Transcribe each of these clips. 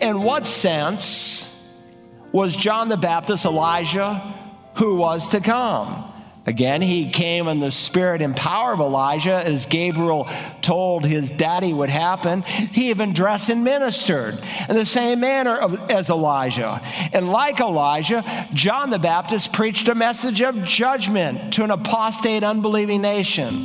In what sense was John the Baptist Elijah who was to come? Again, he came in the spirit and power of Elijah, as Gabriel told his daddy would happen. He even dressed and ministered in the same manner as Elijah. And like Elijah, John the Baptist preached a message of judgment to an apostate, unbelieving nation.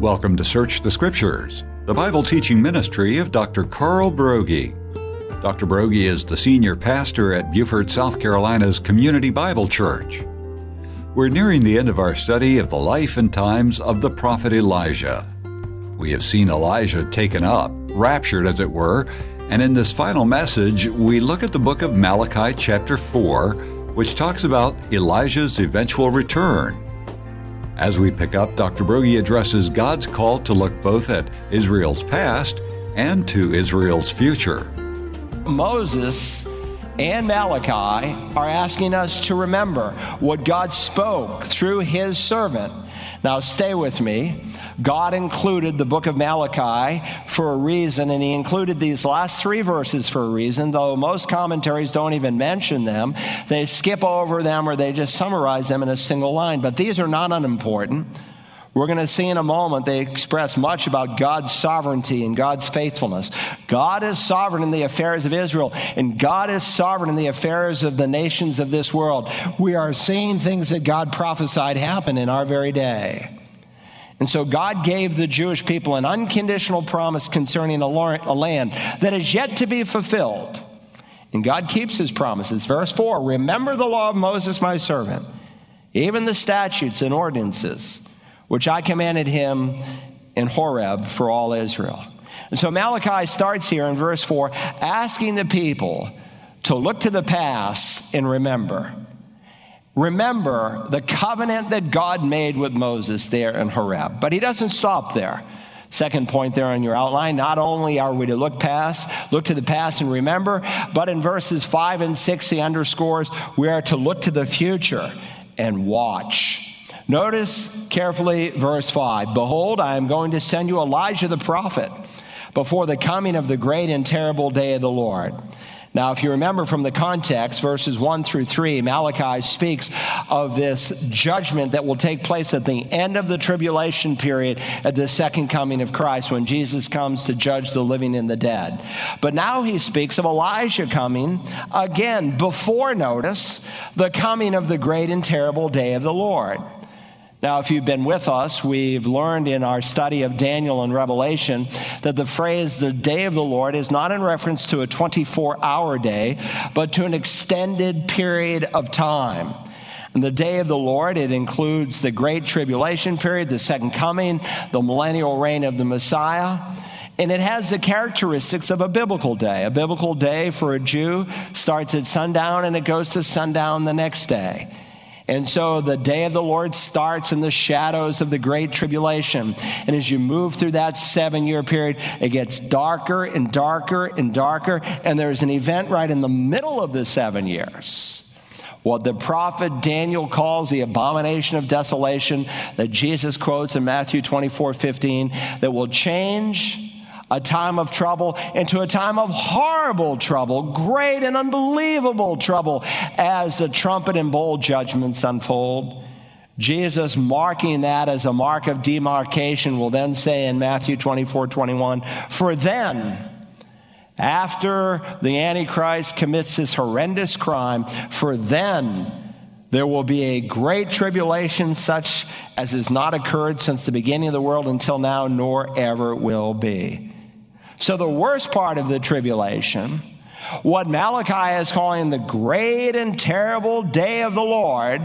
Welcome to Search the Scriptures, the Bible teaching ministry of Dr. Carl Broggi. Dr. Broggi is the senior pastor at Beaufort, South Carolina's Community Bible Church. We're nearing the end of our study of the life and times of the prophet Elijah. We have seen Elijah taken up, raptured as it were, and in this final message, we look at the book of Malachi, chapter 4, which talks about Elijah's eventual return as we pick up, Dr. Broggi addresses God's call to look both at Israel's past and to Israel's future. Moses and Malachi are asking us to remember what God spoke through his servant. Now, stay with me. God included the book of Malachi for a reason, and He included these last three verses for a reason, though most commentaries don't even mention them. They skip over them or they just summarize them in a single line. But these are not unimportant. We're going to see in a moment they express much about God's sovereignty and God's faithfulness. God is sovereign in the affairs of Israel, and God is sovereign in the affairs of the nations of this world. We are seeing things that God prophesied happen in our very day. And so God gave the Jewish people an unconditional promise concerning a land that is yet to be fulfilled. And God keeps his promises. Verse 4 Remember the law of Moses, my servant, even the statutes and ordinances which I commanded him in Horeb for all Israel. And so Malachi starts here in verse 4 asking the people to look to the past and remember. Remember the covenant that God made with Moses there in Horeb. But he doesn't stop there. Second point there on your outline, not only are we to look past, look to the past and remember, but in verses 5 and 6 he underscores we are to look to the future and watch. Notice carefully verse 5. Behold, I am going to send you Elijah the prophet before the coming of the great and terrible day of the Lord. Now, if you remember from the context, verses 1 through 3, Malachi speaks of this judgment that will take place at the end of the tribulation period at the second coming of Christ when Jesus comes to judge the living and the dead. But now he speaks of Elijah coming again before, notice, the coming of the great and terrible day of the Lord. Now, if you've been with us, we've learned in our study of Daniel and Revelation that the phrase the day of the Lord is not in reference to a 24 hour day, but to an extended period of time. And the day of the Lord, it includes the great tribulation period, the second coming, the millennial reign of the Messiah. And it has the characteristics of a biblical day. A biblical day for a Jew starts at sundown and it goes to sundown the next day. And so the day of the Lord starts in the shadows of the great tribulation. And as you move through that seven year period, it gets darker and darker and darker. And there's an event right in the middle of the seven years. What the prophet Daniel calls the abomination of desolation that Jesus quotes in Matthew 24 15 that will change a time of trouble into a time of horrible trouble, great and unbelievable trouble as the trumpet and bowl judgments unfold. Jesus, marking that as a mark of demarcation, will then say in Matthew 24 21, For then, after the Antichrist commits his horrendous crime, for then there will be a great tribulation such as has not occurred since the beginning of the world until now, nor ever will be. So, the worst part of the tribulation, what Malachi is calling the great and terrible day of the Lord,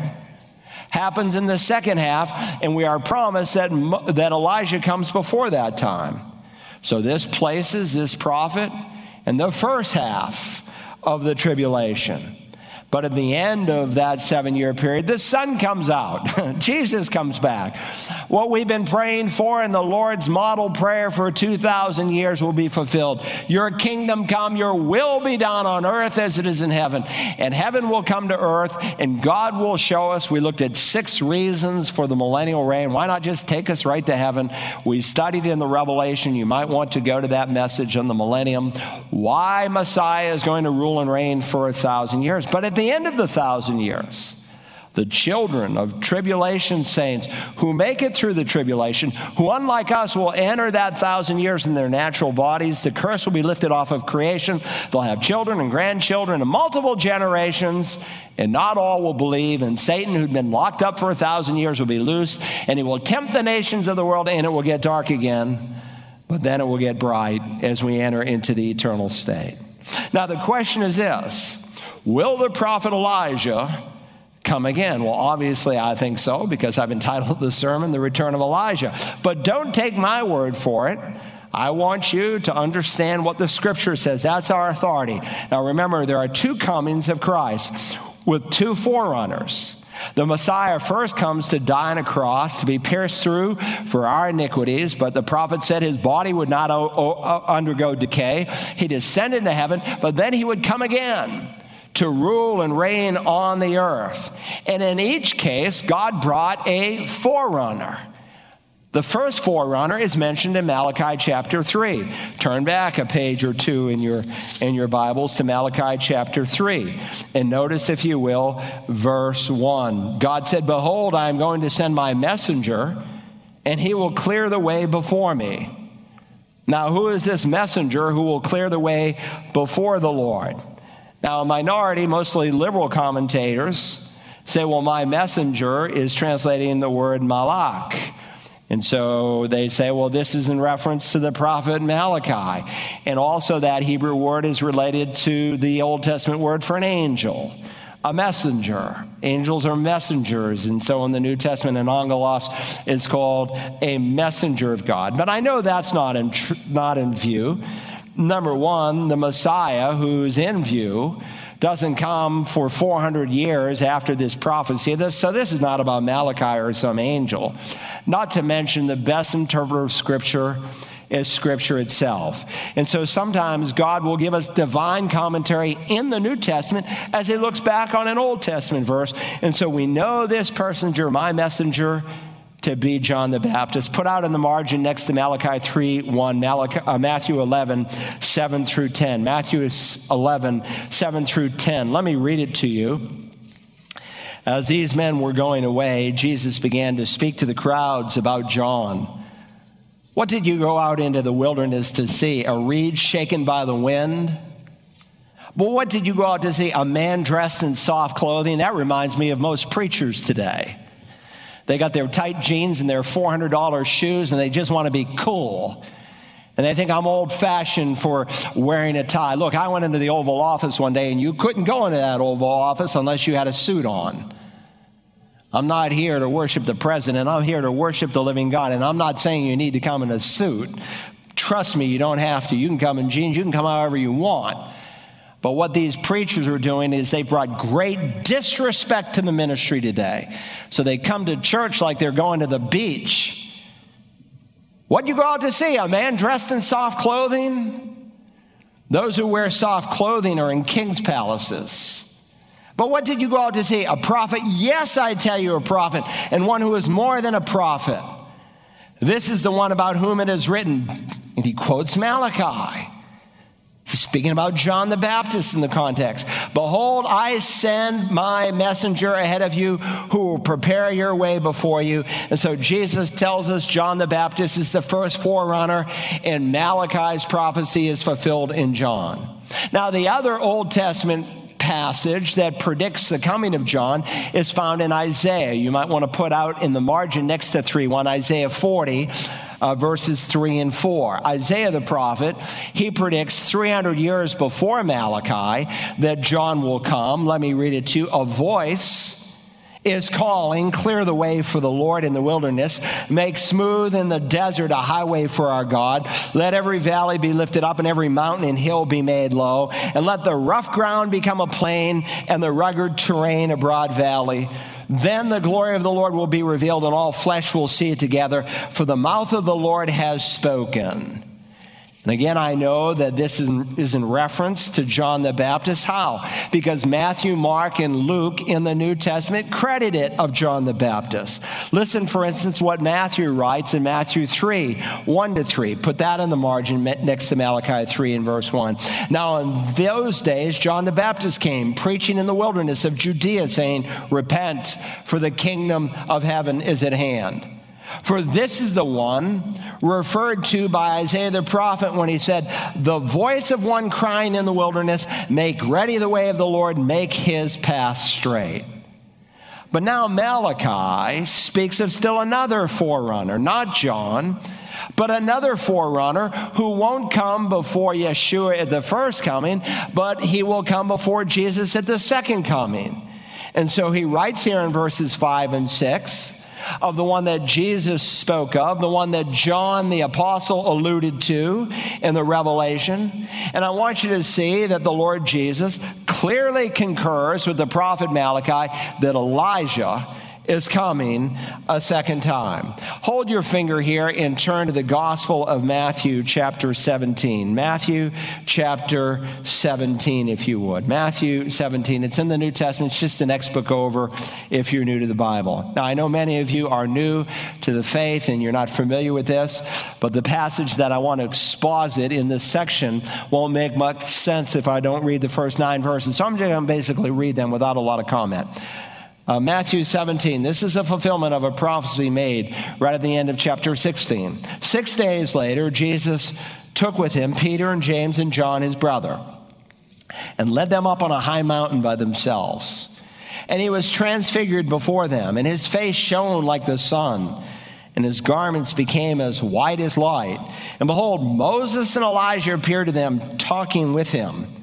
happens in the second half, and we are promised that, that Elijah comes before that time. So, this places this prophet in the first half of the tribulation. But at the end of that seven year period, the sun comes out. Jesus comes back. What we've been praying for in the Lord's model prayer for 2,000 years will be fulfilled. Your kingdom come, your will be done on earth as it is in heaven. And heaven will come to earth, and God will show us. We looked at six reasons for the millennial reign. Why not just take us right to heaven? We studied in the Revelation. You might want to go to that message on the millennium. Why Messiah is going to rule and reign for a thousand years. But at the the end of the thousand years. The children of tribulation saints who make it through the tribulation, who, unlike us, will enter that thousand years in their natural bodies. The curse will be lifted off of creation. They'll have children and grandchildren and multiple generations, and not all will believe. And Satan, who'd been locked up for a thousand years, will be loosed, and he will tempt the nations of the world, and it will get dark again. But then it will get bright as we enter into the eternal state. Now, the question is this Will the prophet Elijah come again? Well, obviously, I think so because I've entitled the sermon The Return of Elijah. But don't take my word for it. I want you to understand what the scripture says. That's our authority. Now, remember, there are two comings of Christ with two forerunners. The Messiah first comes to die on a cross, to be pierced through for our iniquities, but the prophet said his body would not o- o- undergo decay. He descended into heaven, but then he would come again to rule and reign on the earth. And in each case, God brought a forerunner. The first forerunner is mentioned in Malachi chapter 3. Turn back a page or two in your, in your Bibles to Malachi chapter 3. And notice, if you will, verse 1. God said, Behold, I am going to send my messenger, and he will clear the way before me. Now, who is this messenger who will clear the way before the Lord? Now, a minority, mostly liberal commentators, say, well, my messenger is translating the word malak. And so they say, well, this is in reference to the prophet Malachi. And also, that Hebrew word is related to the Old Testament word for an angel, a messenger. Angels are messengers. And so in the New Testament, an angelos is called a messenger of God. But I know that's not in, tr- not in view. Number one, the Messiah who's in view doesn't come for 400 years after this prophecy. So this is not about Malachi or some angel. Not to mention the best interpreter of Scripture is Scripture itself. And so sometimes God will give us divine commentary in the New Testament as he looks back on an Old Testament verse. And so we know this person, my messenger, to be John the Baptist. Put out in the margin next to Malachi 3 1, Malachi, uh, Matthew 11 7 through 10. Matthew 11 7 through 10. Let me read it to you. As these men were going away, Jesus began to speak to the crowds about John. What did you go out into the wilderness to see? A reed shaken by the wind? But what did you go out to see? A man dressed in soft clothing? That reminds me of most preachers today. They got their tight jeans and their $400 shoes, and they just want to be cool. And they think I'm old fashioned for wearing a tie. Look, I went into the Oval Office one day, and you couldn't go into that Oval Office unless you had a suit on. I'm not here to worship the president. I'm here to worship the living God. And I'm not saying you need to come in a suit. Trust me, you don't have to. You can come in jeans, you can come however you want. But what these preachers are doing is they've brought great disrespect to the ministry today. So they come to church like they're going to the beach. What did you go out to see? A man dressed in soft clothing? Those who wear soft clothing are in king's palaces. But what did you go out to see? A prophet? Yes, I tell you, a prophet, and one who is more than a prophet. This is the one about whom it is written. And he quotes Malachi. Speaking about John the Baptist in the context. Behold, I send my messenger ahead of you who will prepare your way before you. And so Jesus tells us John the Baptist is the first forerunner, and Malachi's prophecy is fulfilled in John. Now, the other Old Testament passage that predicts the coming of John is found in Isaiah. You might want to put out in the margin next to 3 1, Isaiah 40 uh, verses 3 and 4. Isaiah the prophet, he predicts 300 years before Malachi that John will come. Let me read it to you. A voice is calling, clear the way for the Lord in the wilderness, make smooth in the desert a highway for our God. Let every valley be lifted up and every mountain and hill be made low, and let the rough ground become a plain and the rugged terrain a broad valley. Then the glory of the Lord will be revealed, and all flesh will see it together, for the mouth of the Lord has spoken. And again, I know that this is in, reference to John the Baptist. How? Because Matthew, Mark, and Luke in the New Testament credit it of John the Baptist. Listen, for instance, what Matthew writes in Matthew 3 1 to 3. Put that in the margin next to Malachi 3 and verse 1. Now, in those days, John the Baptist came preaching in the wilderness of Judea, saying, Repent, for the kingdom of heaven is at hand. For this is the one referred to by Isaiah the prophet when he said, The voice of one crying in the wilderness, Make ready the way of the Lord, make his path straight. But now Malachi speaks of still another forerunner, not John, but another forerunner who won't come before Yeshua at the first coming, but he will come before Jesus at the second coming. And so he writes here in verses 5 and 6 of the one that Jesus spoke of, the one that John the apostle alluded to in the Revelation. And I want you to see that the Lord Jesus clearly concurs with the prophet Malachi that Elijah is coming a second time. Hold your finger here and turn to the Gospel of Matthew, chapter 17. Matthew, chapter 17, if you would. Matthew 17. It's in the New Testament. It's just the next book over if you're new to the Bible. Now, I know many of you are new to the faith and you're not familiar with this, but the passage that I want to exposit in this section won't make much sense if I don't read the first nine verses. So I'm just going to basically read them without a lot of comment. Uh, Matthew 17, this is a fulfillment of a prophecy made right at the end of chapter 16. Six days later, Jesus took with him Peter and James and John, his brother, and led them up on a high mountain by themselves. And he was transfigured before them, and his face shone like the sun, and his garments became as white as light. And behold, Moses and Elijah appeared to them, talking with him.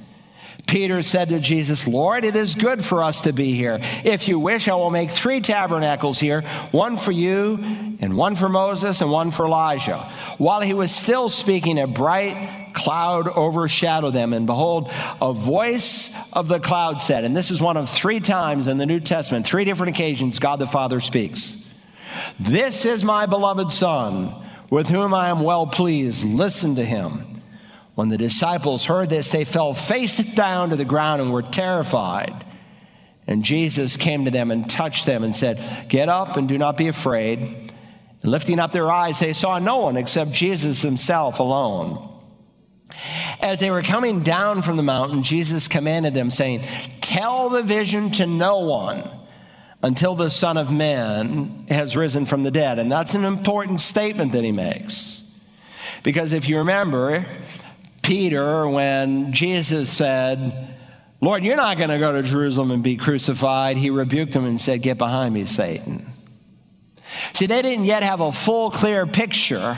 Peter said to Jesus, Lord, it is good for us to be here. If you wish, I will make three tabernacles here one for you, and one for Moses, and one for Elijah. While he was still speaking, a bright cloud overshadowed them, and behold, a voice of the cloud said, and this is one of three times in the New Testament, three different occasions, God the Father speaks. This is my beloved Son, with whom I am well pleased. Listen to him. When the disciples heard this, they fell face down to the ground and were terrified. And Jesus came to them and touched them and said, Get up and do not be afraid. And lifting up their eyes, they saw no one except Jesus himself alone. As they were coming down from the mountain, Jesus commanded them, saying, Tell the vision to no one until the Son of Man has risen from the dead. And that's an important statement that he makes. Because if you remember, Peter when Jesus said, Lord, you're not going to go to Jerusalem and be crucified. He rebuked him and said, Get behind me, Satan. See, they didn't yet have a full, clear picture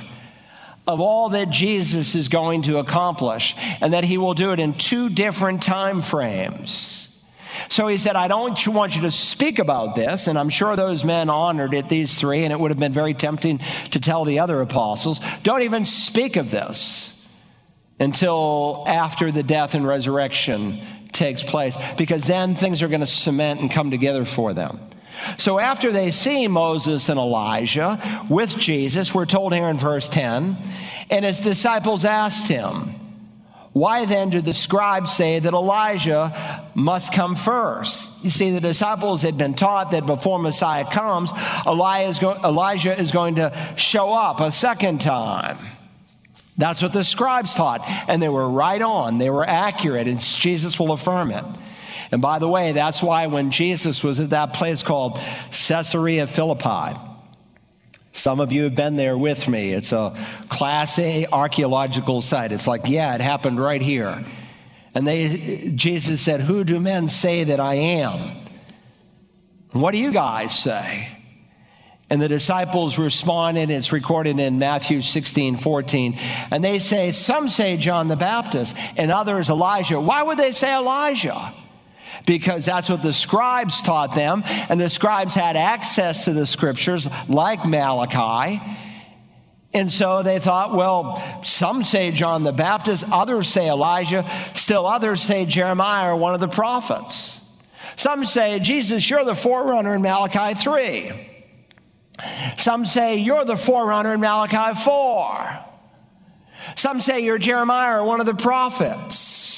of all that Jesus is going to accomplish and that he will do it in two different time frames. So he said, I don't want you to speak about this. And I'm sure those men honored it, these three, and it would have been very tempting to tell the other apostles, don't even speak of this until after the death and resurrection takes place, because then things are going to cement and come together for them. So after they see Moses and Elijah with Jesus, we're told here in verse 10, and his disciples asked him, why then do the scribes say that Elijah must come first? You see, the disciples had been taught that before Messiah comes, Elijah is going to show up a second time. That's what the scribes taught. And they were right on, they were accurate, and Jesus will affirm it. And by the way, that's why when Jesus was at that place called Caesarea Philippi, some of you have been there with me. It's a class A archaeological site. It's like, yeah, it happened right here. And they, Jesus said, Who do men say that I am? what do you guys say? And the disciples responded, it's recorded in Matthew 16, 14. And they say, Some say John the Baptist, and others Elijah. Why would they say Elijah? because that's what the scribes taught them. And the scribes had access to the scriptures like Malachi. And so they thought, well, some say John the Baptist, others say Elijah, still others say Jeremiah or one of the prophets. Some say, Jesus, you're the forerunner in Malachi 3. Some say, you're the forerunner in Malachi 4. Some say you're Jeremiah or one of the prophets.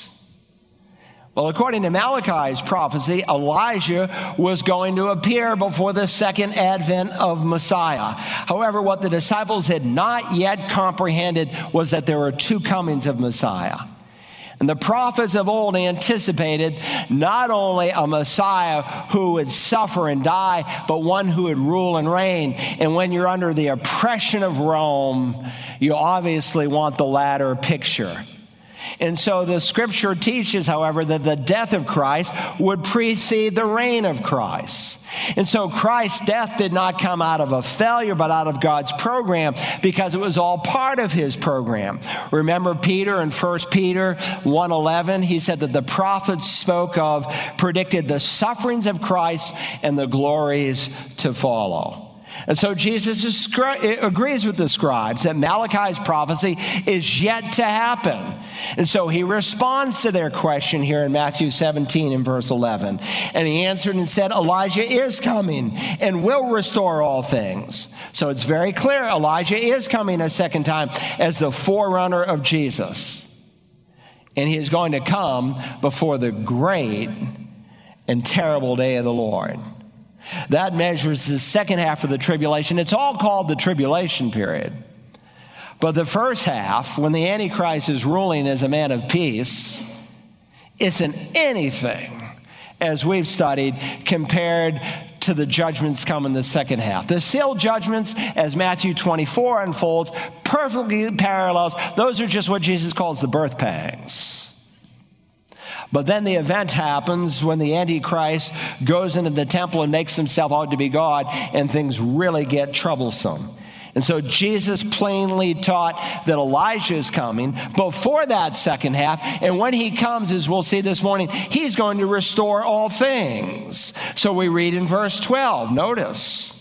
Well, according to Malachi's prophecy, Elijah was going to appear before the second advent of Messiah. However, what the disciples had not yet comprehended was that there were two comings of Messiah. And the prophets of old anticipated not only a Messiah who would suffer and die, but one who would rule and reign. And when you're under the oppression of Rome, you obviously want the latter picture. And so the scripture teaches, however, that the death of Christ would precede the reign of Christ. And so Christ's death did not come out of a failure, but out of God's program because it was all part of his program. Remember Peter in 1 Peter 1:11, he said that the prophets spoke of, predicted the sufferings of Christ and the glories to follow. And so Jesus eh, agrees with the scribes that Malachi's prophecy is yet to happen. And so he responds to their question here in Matthew 17 and verse 11. And he answered and said, Elijah is coming and will restore all things. So it's very clear Elijah is coming a second time as the forerunner of Jesus. And he is going to come before the great and terrible day of the Lord. That measures the second half of the tribulation. It's all called the tribulation period. But the first half, when the Antichrist is ruling as a man of peace, isn't anything, as we've studied, compared to the judgments come in the second half. The seal judgments, as Matthew 24 unfolds, perfectly parallels. Those are just what Jesus calls the birth pangs. But then the event happens when the Antichrist goes into the temple and makes himself out to be God, and things really get troublesome. And so Jesus plainly taught that Elijah is coming before that second half. And when he comes, as we'll see this morning, he's going to restore all things. So we read in verse 12, notice.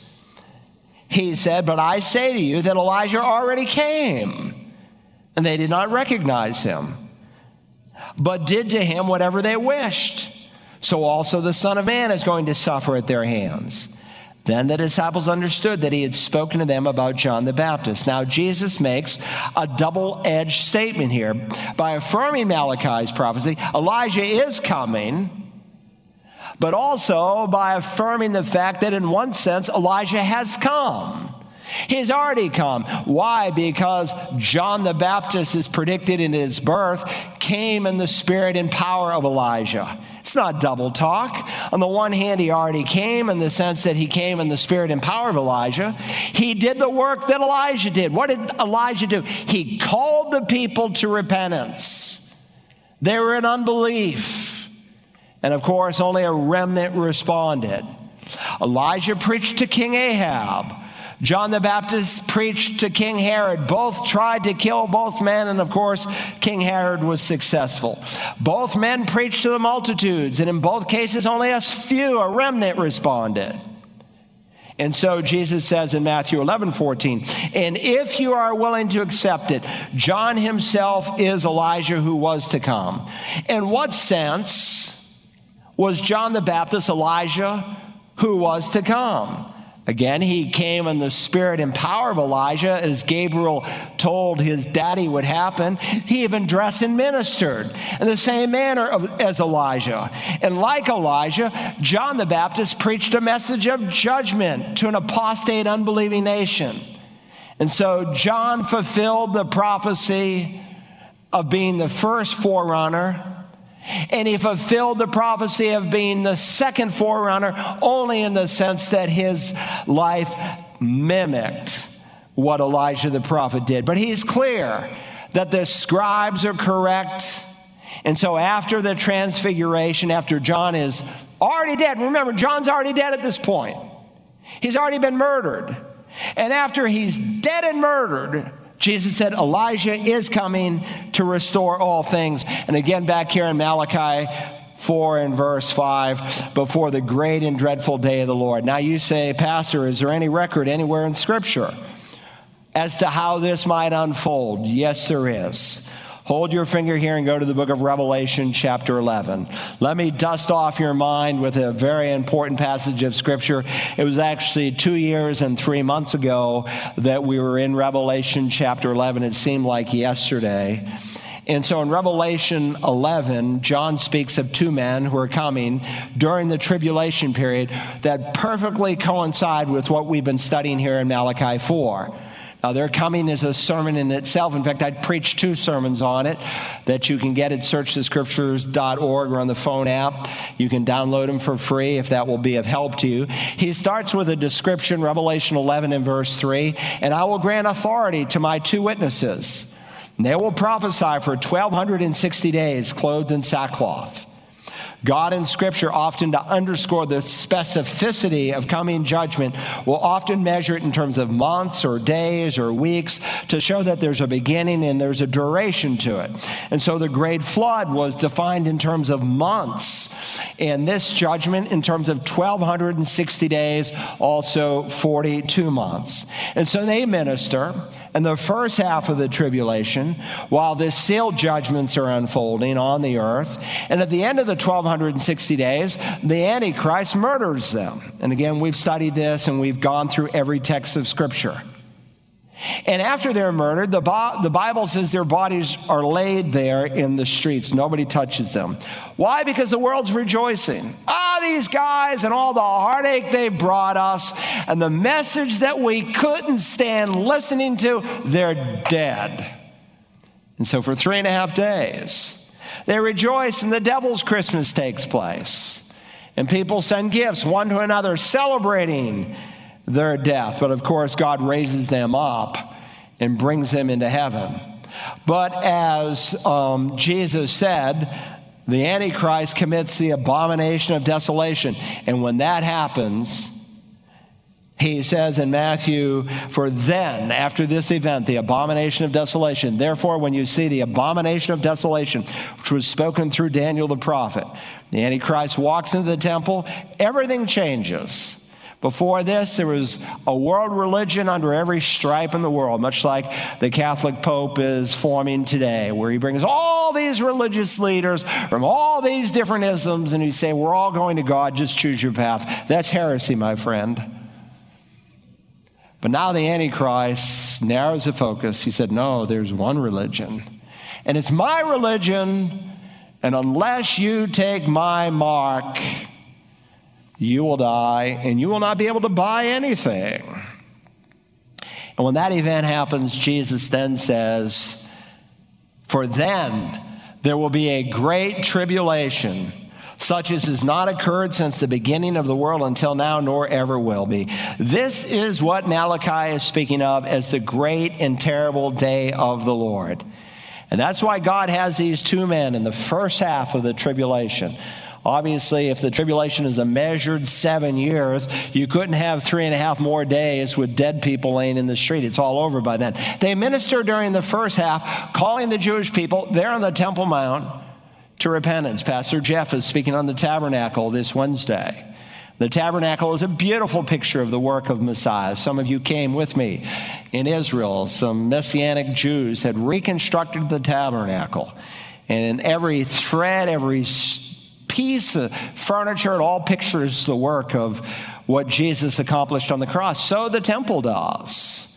He said, But I say to you that Elijah already came, and they did not recognize him but did to him whatever they wished. So also the Son of Man is going to suffer at their hands. Then the disciples understood that he had spoken to them about John the Baptist. Now, Jesus makes a double edged statement here. By affirming Malachi's prophecy, Elijah is coming, but also by affirming the fact that, in one sense, Elijah has come. He's already come. Why? Because John the Baptist is predicted in his birth, came in the spirit and power of Elijah. It's not double talk. On the one hand, he already came in the sense that he came in the spirit and power of Elijah. He did the work that Elijah did. What did Elijah do? He called the people to repentance. They were in unbelief. And of course, only a remnant responded. Elijah preached to King Ahab. John the Baptist preached to King Herod. Both tried to kill both men, and of course, King Herod was successful. Both men preached to the multitudes, and in both cases, only a few, a remnant, responded. And so Jesus says in Matthew 11, 14, and if you are willing to accept it, John himself is Elijah who was to come. In what sense was John the Baptist Elijah who was to come? Again, he came in the spirit and power of Elijah, as Gabriel told his daddy would happen. He even dressed and ministered in the same manner as Elijah. And like Elijah, John the Baptist preached a message of judgment to an apostate, unbelieving nation. And so John fulfilled the prophecy of being the first forerunner and he fulfilled the prophecy of being the second forerunner only in the sense that his life mimicked what Elijah the prophet did. But he's clear that the scribes are correct. And so after the transfiguration, after John is already dead, remember, John's already dead at this point, he's already been murdered. And after he's dead and murdered, Jesus said Elijah is coming to restore all things. And again, back here in Malachi 4 and verse 5 before the great and dreadful day of the Lord. Now you say, Pastor, is there any record anywhere in Scripture as to how this might unfold? Yes, there is. Hold your finger here and go to the book of Revelation, chapter 11. Let me dust off your mind with a very important passage of Scripture. It was actually two years and three months ago that we were in Revelation, chapter 11. It seemed like yesterday. And so in Revelation 11, John speaks of two men who are coming during the tribulation period that perfectly coincide with what we've been studying here in Malachi 4. Now, their coming is a sermon in itself. In fact, I'd preached two sermons on it that you can get at searchthescriptures.org or on the phone app. You can download them for free if that will be of help to you. He starts with a description, Revelation 11 and verse 3, and I will grant authority to my two witnesses And they will prophesy for 1,260 days clothed in sackcloth. God in Scripture, often to underscore the specificity of coming judgment, will often measure it in terms of months or days or weeks to show that there's a beginning and there's a duration to it. And so the great flood was defined in terms of months, and this judgment in terms of 1,260 days, also 42 months. And so they minister in the first half of the tribulation while the seal judgments are unfolding on the earth. And at the end of the 1260 days, the Antichrist murders them. And again, we've studied this and we've gone through every text of Scripture. And after they're murdered, the, the Bible says their bodies are laid there in the streets. Nobody touches them. Why? Because the world's rejoicing. Ah, these guys and all the heartache they brought us and the message that we couldn't stand listening to, they're dead. And so for three and a half days, they rejoice and the devil's Christmas takes place. And people send gifts one to another, celebrating their death. But of course, God raises them up and brings them into heaven. But as um, Jesus said, the Antichrist commits the abomination of desolation. And when that happens, he says in Matthew, for then, after this event, the abomination of desolation, therefore, when you see the abomination of desolation, which was spoken through Daniel the prophet, the Antichrist walks into the temple, everything changes. Before this, there was a world religion under every stripe in the world, much like the Catholic Pope is forming today, where he brings all these religious leaders from all these different isms and he say, We're all going to God, just choose your path. That's heresy, my friend. But now the Antichrist narrows the focus. He said, No, there's one religion, and it's my religion, and unless you take my mark, you will die and you will not be able to buy anything. And when that event happens, Jesus then says, For then there will be a great tribulation, such as has not occurred since the beginning of the world until now, nor ever will be. This is what Malachi is speaking of as the great and terrible day of the Lord. And that's why God has these two men in the first half of the tribulation Obviously, if the tribulation is a measured seven years, you couldn't have three and a half more days with dead people laying in the street. It's all over by then. They minister during the first half, calling the Jewish people there on the Temple Mount to repentance. Pastor Jeff is speaking on the tabernacle this Wednesday. The tabernacle is a beautiful picture of the work of Messiah. Some of you came with me in Israel. Some Messianic Jews had reconstructed the tabernacle. And in every thread, every piece of furniture. It all pictures the work of what Jesus accomplished on the cross. So the temple does.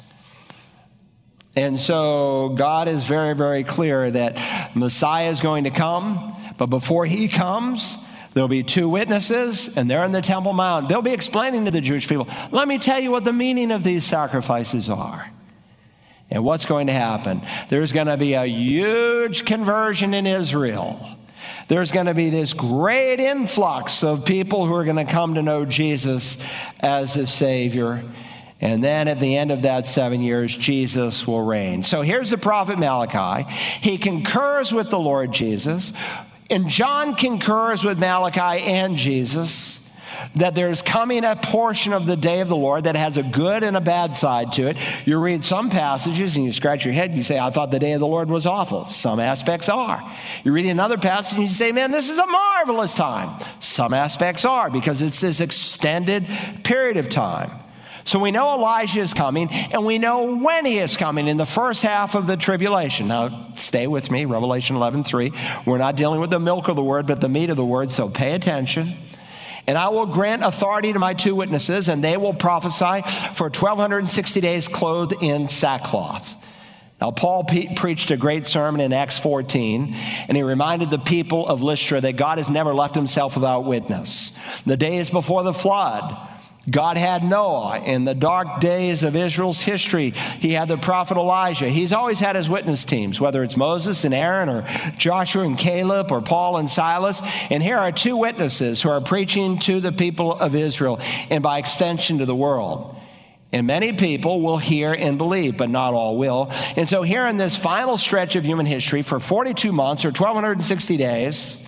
And so God is very, very clear that Messiah is going to come, but before he comes, There'll be two witnesses, and they're in the Temple Mount. They'll be explaining to the Jewish people, let me tell you what the meaning of these sacrifices are and what's going to happen. There's going to be a huge conversion in Israel there's going to be this great influx of people who are going to come to know Jesus as his Savior. And then at the end of that seven years, Jesus will reign. So here's the prophet Malachi. He concurs with the Lord Jesus, and John concurs with Malachi and Jesus. That there's coming a portion of the day of the Lord that has a good and a bad side to it. You read some passages and you scratch your head and you say, I thought the day of the Lord was awful. Some aspects are. You read another passage and you say, Man, this is a marvelous time. Some aspects are because it's this extended period of time. So we know Elijah is coming, and we know when he is coming in the first half of the tribulation. Now, stay with me, Revelation 11 3. We're not dealing with the milk of the word, but the meat of the word, so pay attention. And I will grant authority to my two witnesses, and they will prophesy for 1,260 days clothed in sackcloth. Now, Paul pe- preached a great sermon in Acts 14, and he reminded the people of Lystra that God has never left himself without witness. The days before the flood, God had Noah in the dark days of Israel's history. He had the prophet Elijah. He's always had his witness teams, whether it's Moses and Aaron or Joshua and Caleb or Paul and Silas. And here are two witnesses who are preaching to the people of Israel and by extension to the world. And many people will hear and believe, but not all will. And so, here in this final stretch of human history for 42 months or 1,260 days,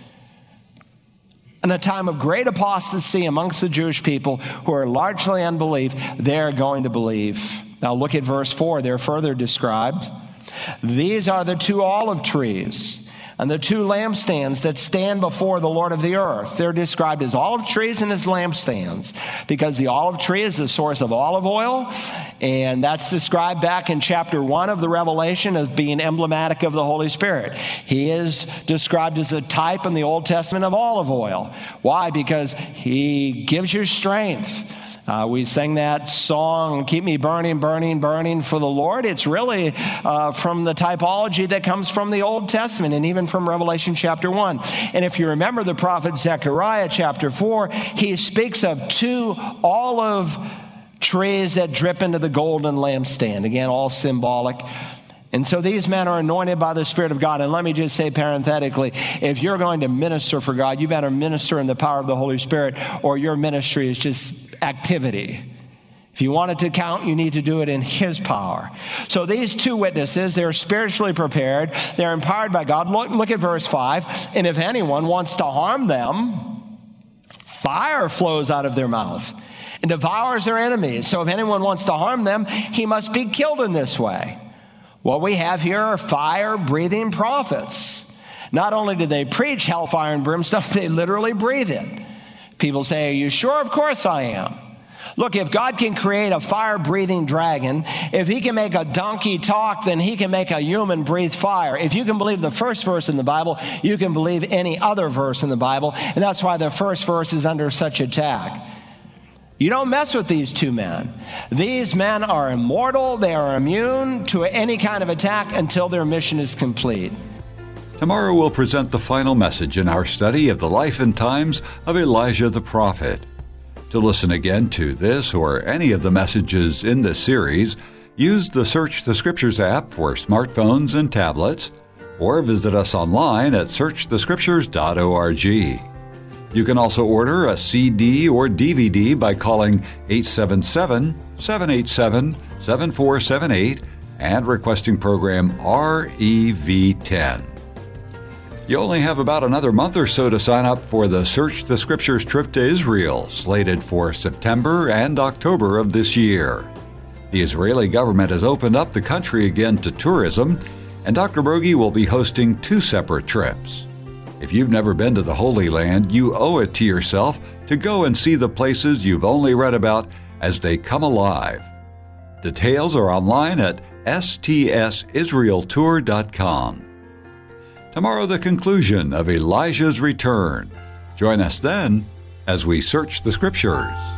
in a time of great apostasy amongst the Jewish people who are largely unbelief, they're going to believe. Now look at verse 4. They're further described. These are the two olive trees and the two lampstands that stand before the Lord of the earth. They're described as olive trees and as lampstands because the olive tree is the source of olive oil, and that's described back in chapter 1 of the Revelation as being emblematic of the Holy Spirit. He is described as a type in the Old Testament of olive oil. Why? Because he gives you strength. Uh, we sang that song, Keep Me Burning, Burning, Burning for the Lord. It's really uh, from the typology that comes from the Old Testament and even from Revelation chapter 1. And if you remember the prophet Zechariah chapter 4, he speaks of two olive trees that drip into the golden lampstand. Again, all symbolic. And so these men are anointed by the Spirit of God. And let me just say parenthetically if you're going to minister for God, you better minister in the power of the Holy Spirit, or your ministry is just activity. If you want it to count, you need to do it in His power. So these two witnesses, they're spiritually prepared, they're empowered by God. Look, look at verse 5. And if anyone wants to harm them, fire flows out of their mouth and devours their enemies. So if anyone wants to harm them, he must be killed in this way. What we have here are fire breathing prophets. Not only do they preach hellfire and brimstone, they literally breathe it. People say, Are you sure? Of course I am. Look, if God can create a fire breathing dragon, if he can make a donkey talk, then he can make a human breathe fire. If you can believe the first verse in the Bible, you can believe any other verse in the Bible. And that's why the first verse is under such attack. You don't mess with these two men. These men are immortal, they are immune to any kind of attack until their mission is complete. Tomorrow we'll present the final message in our study of the life and times of Elijah the prophet. To listen again to this or any of the messages in this series, use the Search the Scriptures app for smartphones and tablets, or visit us online at searchthescriptures.org. You can also order a CD or DVD by calling 877 787 7478 and requesting program REV10. You only have about another month or so to sign up for the Search the Scriptures trip to Israel, slated for September and October of this year. The Israeli government has opened up the country again to tourism, and Dr. Broggi will be hosting two separate trips. If you've never been to the Holy Land, you owe it to yourself to go and see the places you've only read about as they come alive. Details are online at stsisraeltour.com. Tomorrow, the conclusion of Elijah's return. Join us then as we search the Scriptures.